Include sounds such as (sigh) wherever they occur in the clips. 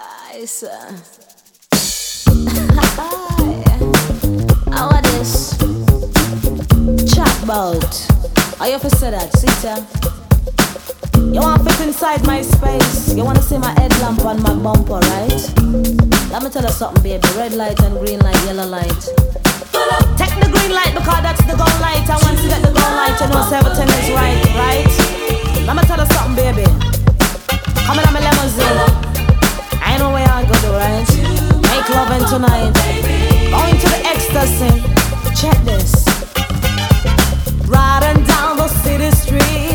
Ice. Uh. (laughs) How are this? Chat about. I ever say that, Sita? You want to fit inside my space? You wanna see my headlamp on my bumper, right? Let me tell you something, baby. Red light and green light, yellow light. Take the green light because that's the gold light. And once you get the gold light, you know everything is right, right? Let me tell you something, baby. Come in my limousine. I know where I go to, right? Make loving tonight. Going to the ecstasy. Check this. Riding down the city streets,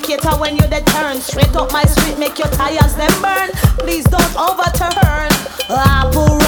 indicator when you the turn. Straight up my street, make your tires them burn. Please don't overturn. Ah, Operate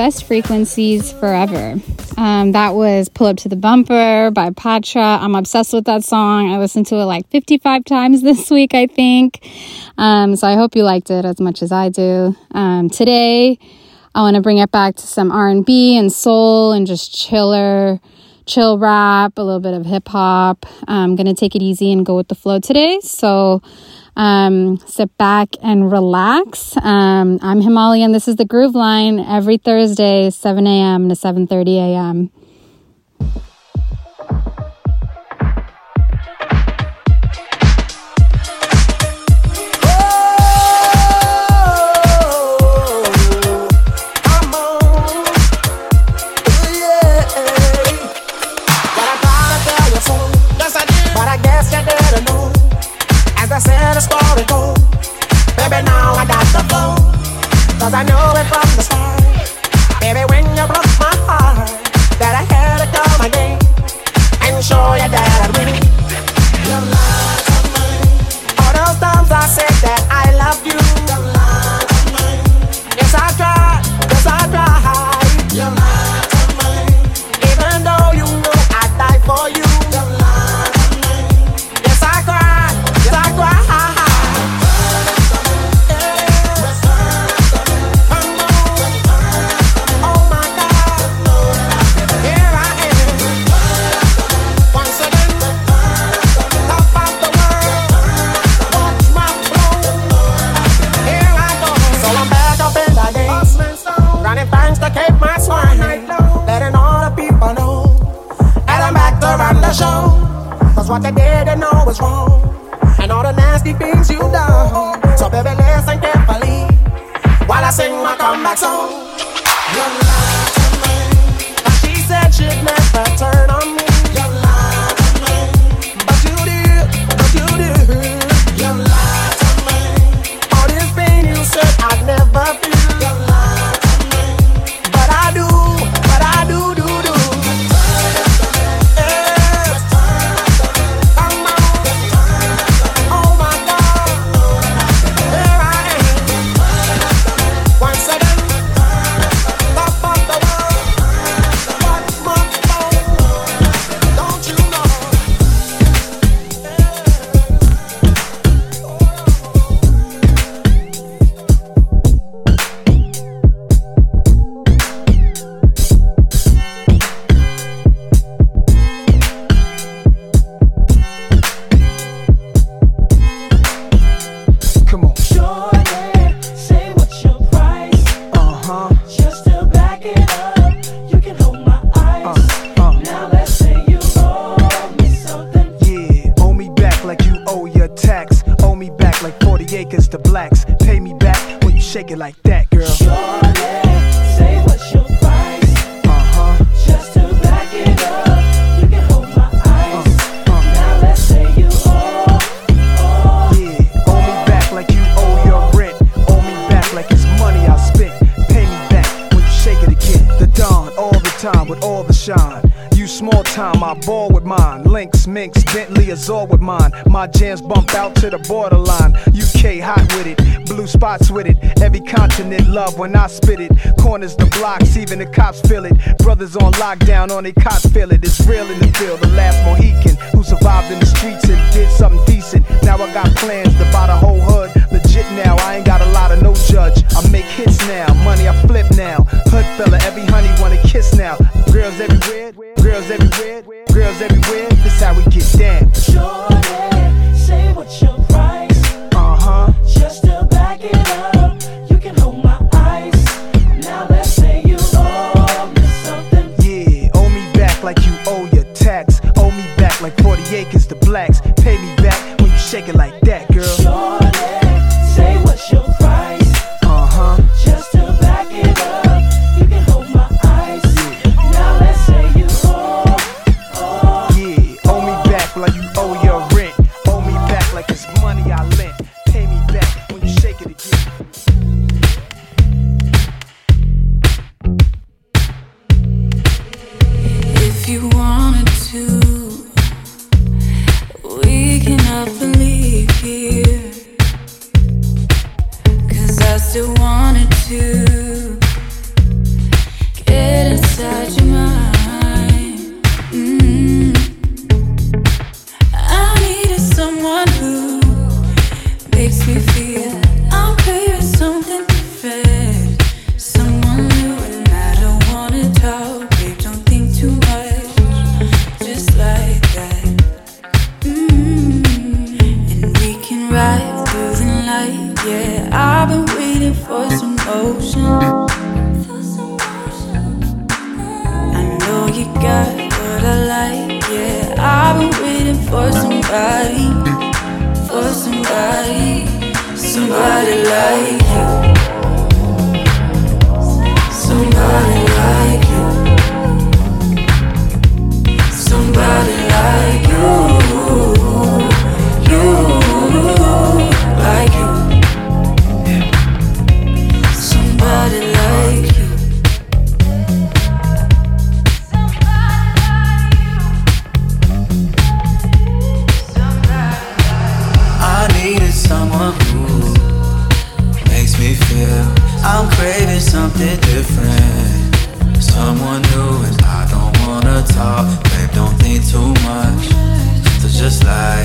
best frequencies forever. Um, that was Pull Up to the Bumper by Patra. I'm obsessed with that song. I listened to it like 55 times (laughs) this week, I think. Um, so I hope you liked it as much as I do. Um, today, I want to bring it back to some R&B and soul and just chiller, chill rap, a little bit of hip hop. I'm going to take it easy and go with the flow today. So, um, sit back and relax. Um, I'm Himali, and this is the Groove Line every Thursday, 7 a.m. to 7:30 a.m. time with all the shine. You small time, I ball with mine. Links, Minx, Bentley, Azor with mine. My jams bump out to the borderline. UK hot with it, blue spots with it. Every continent love when I spit it. Corners the blocks, even the cops feel it. Brothers on lockdown, on they cops feel it. It's real in the field. The last Mohican who survived in the streets and did something decent. Now I got plans to buy the whole hood legit now. I ain't got a lot of no judge. I make hits now, money I flip now. Hood fella, every honey wanna kiss now. Girls everywhere, girls everywhere, girls everywhere. This how we get down. Shorty, say what your price. Uh huh. Just to back it up. got what I like. Yeah, I've been waiting for somebody, for somebody, somebody like you, somebody like you, somebody like you. something different. Someone new, and I don't wanna talk. Babe, don't think too much. So just like.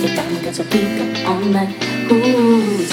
If I got a people on night. ooh.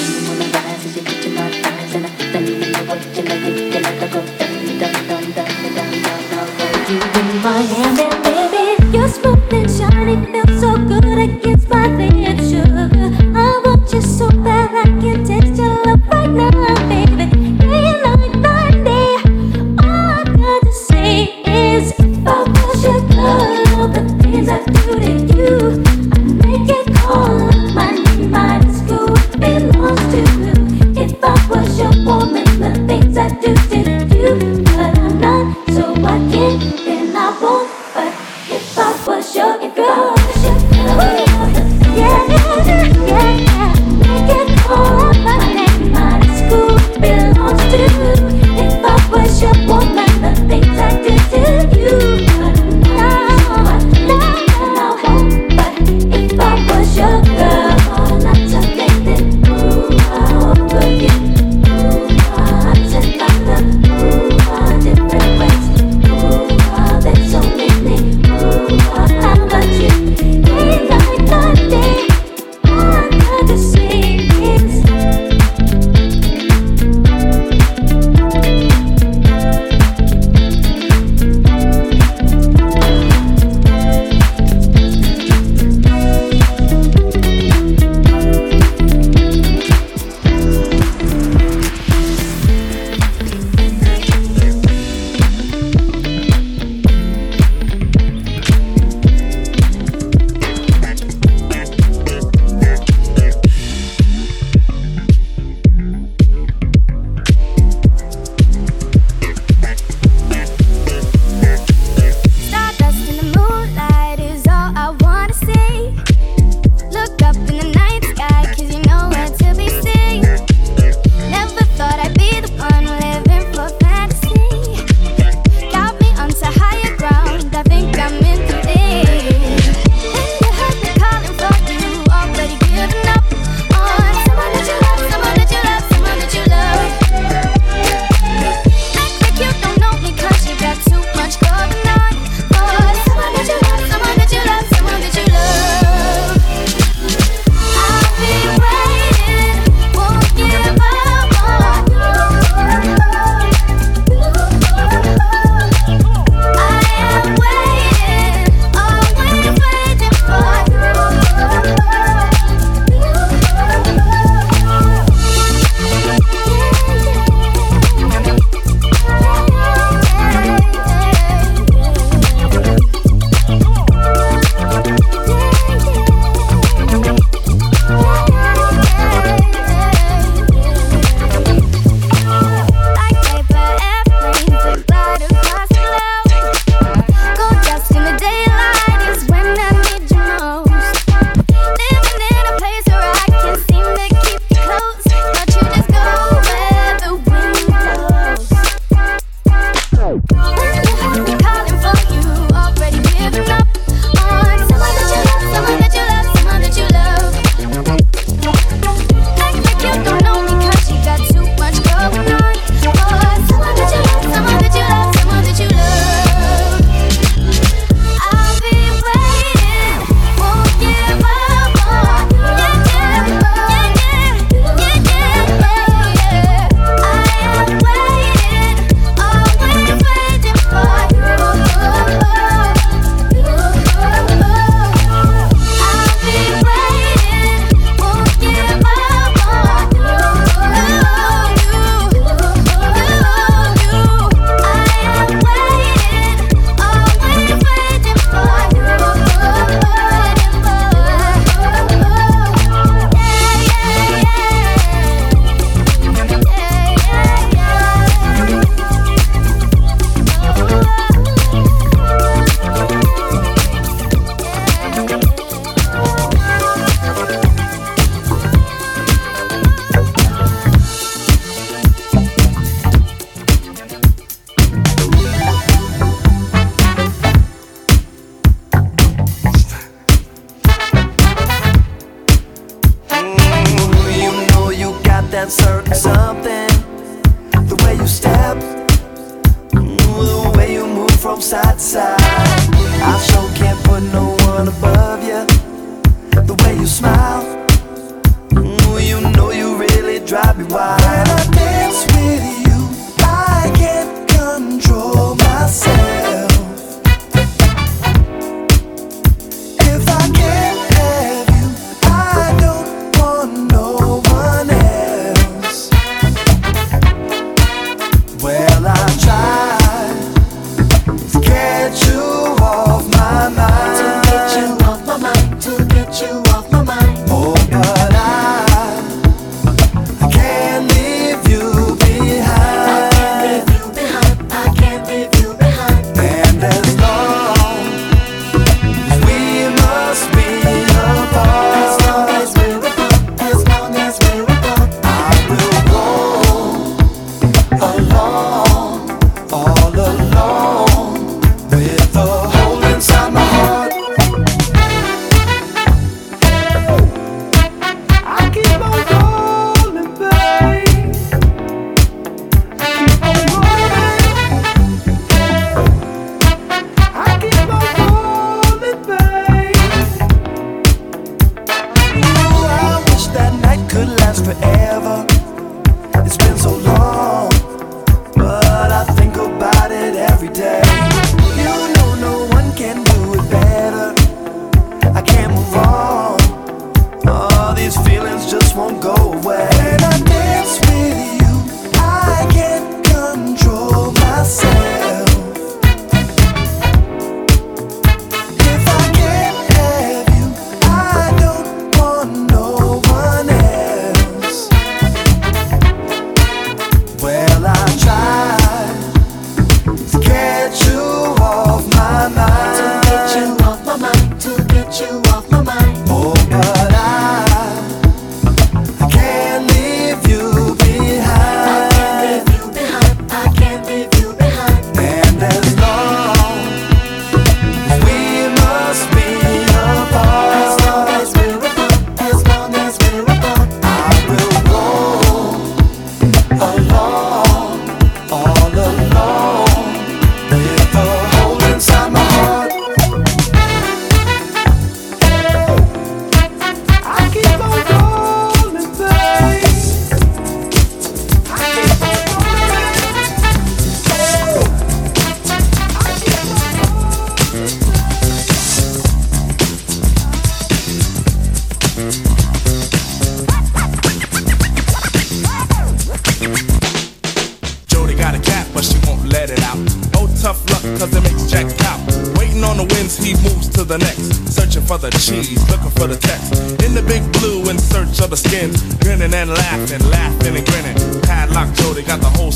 Drive me wild.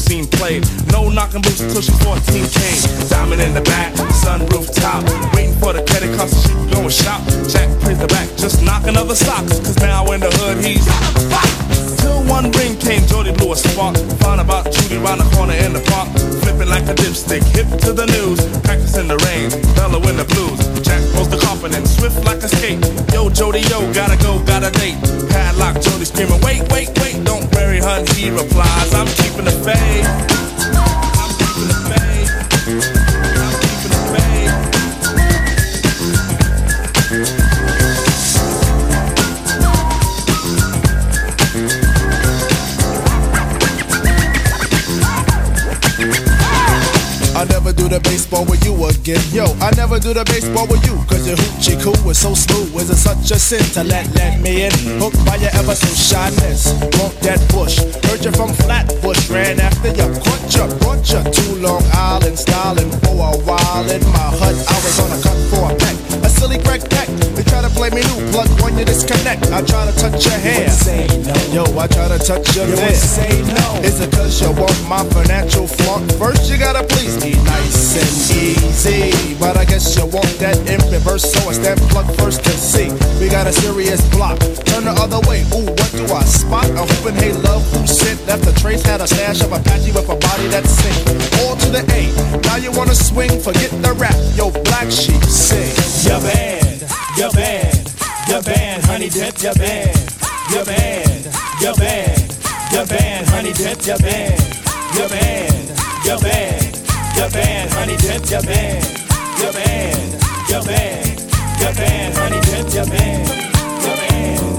Scene played. No knocking boots until she's 14K. Diamond in the back, sunroof top. Waiting for the credit card so she can go and shop. Jack plays the back, just knock other socks. Cause now in the hood, he's Till one ring came, Jody blew a spark. Found about Judy round the corner in the park. Flipping like a dipstick, hip to the news. Practicing the rain, Bella in the blues. Jack rolls the confident, swift like a skate. Yo, Jody, yo, gotta go, gotta date. Padlock, Jody screaming, wait, wait, wait, don't bury her. He replies, I'm keeping the faith. The baseball with you again. Yo, I never do the baseball with you. Cause your hoochie coo is so smooth. Is it such a sin to let, let me in? Hooked by your ever so shyness. Want that bush. Heard you from Flatbush. Ran after you. Caught you, brought you to Long Island. Styling for a while in my hut. I was on a cut for a peck. A silly crack peck. They try to play me new. Plug when you disconnect. I try to touch your hair. Say no. Yo, I try to touch your You say no. Is it cause you want my financial flaunt? First you gotta please me nice and easy. But I guess you want that in reverse, so it's that plug first to see. We got a serious block. Turn the other way. Ooh, what do I spot? A hooping hey love who sent left a trace, had a stash of Apache with a body that's sick. All to the A. Now you wanna swing, forget the rap. Yo, black sheep sing. Your band, your band, your band, honey dip, your band, your band, your band, your band, honey dip, your band, your band, your band, your band, honey dip, your band, your band, your band, honey band, your band, your band,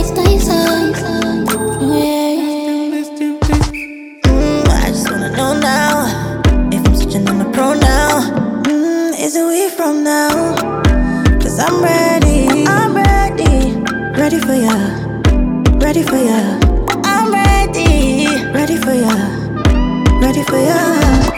ready. I'm switching on the pro now. Is it a from now? Cause I'm ready. Ready for ya. Ready for ya. I'm ready. Ready for ya, ready for ya.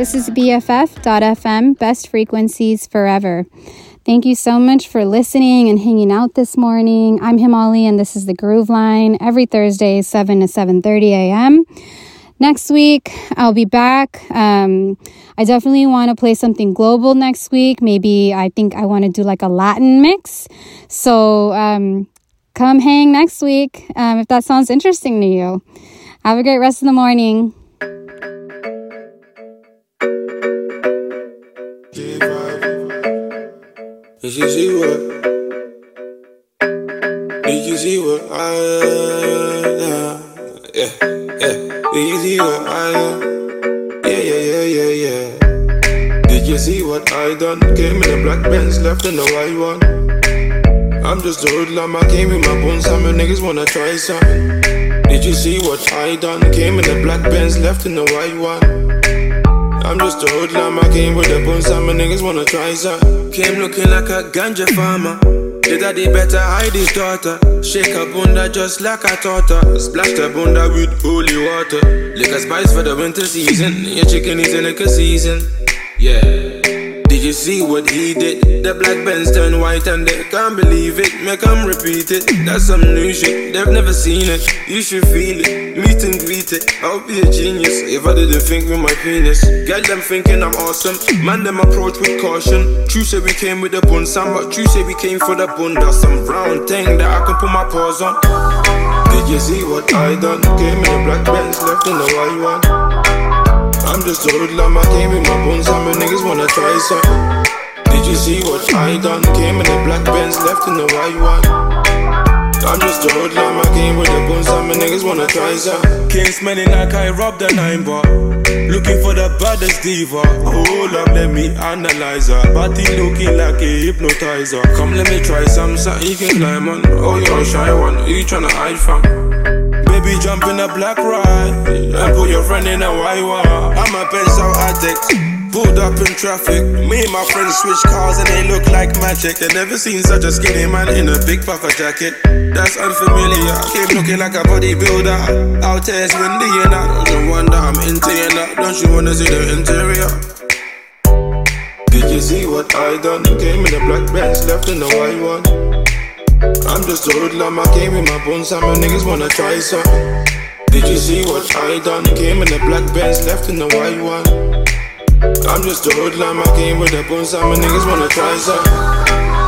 This is BFF.FM, best frequencies forever. Thank you so much for listening and hanging out this morning. I'm Himali and this is the Groove Line every Thursday, 7 to 7:30 a.m. Next week, I'll be back. Um, I definitely want to play something global next week. Maybe I think I want to do like a Latin mix. So um, come hang next week um, if that sounds interesting to you. Have a great rest of the morning. Did you see what? Did you see what I am? Yeah, yeah. Did you see what I am? Yeah, yeah, yeah, yeah, yeah. Did you see what I done? Came in a black Benz, left in the white one. I'm just a hoodlum, I came with my bones, some niggas wanna try something. Did you see what I done? Came in a black Benz, left in the white one. I'm just a hoodlum, I came with the bones, some of niggas wanna try something. Came looking like a ganja farmer. The daddy better hide his daughter. Shake her bunda just like taught her. Splash the bunda with holy water. Lick a spice for the winter season. Your chicken is in a season. Yeah. Did you see what he did? The black Benz turned white and they can't believe it. Make them repeat it. That's some new shit. They've never seen it. You should feel it. Meet and greet it. I'll be a genius if I didn't think with my penis. Get them thinking I'm awesome. Man, them approach with caution. True say we came with the bun, some, but true say we came for the bun. That's some brown thing that I can put my paws on. Did you see what I done? Came in a black Benz, left in the white one. I'm just a hoodlum, I came with my buns, and my niggas wanna try some. Did you see what I done? Came in a black Benz, left in the white one. I'm just a hoodlum, I came with the buns, and my niggas wanna try some. Came smelling like I robbed a nine bar. Looking for the baddest diva. Hold up, let me analyze her. Body looking like a hypnotizer. Come, let me try some, something you can climb on. Oh, you're a shy one. You tryna hide from? Baby, jump in a black ride and put your friend in a one. I'm a pencil addict. Pulled up in traffic. Me and my friends switch cars and they look like magic. They never seen such a skinny man in a big puffer jacket. That's unfamiliar. Came looking like a bodybuilder. Out there it's windy and I don't wonder I'm into you now. Don't you wanna see the interior? Did you see what I done? Came in a black Benz, left in the white one. I'm just a hoodlum, I came with my buns, and my niggas wanna try some. Did you see what I done? Came in a black Benz, left in the white one. I'm just a hoodlum, I came with the buns, and my niggas wanna try some.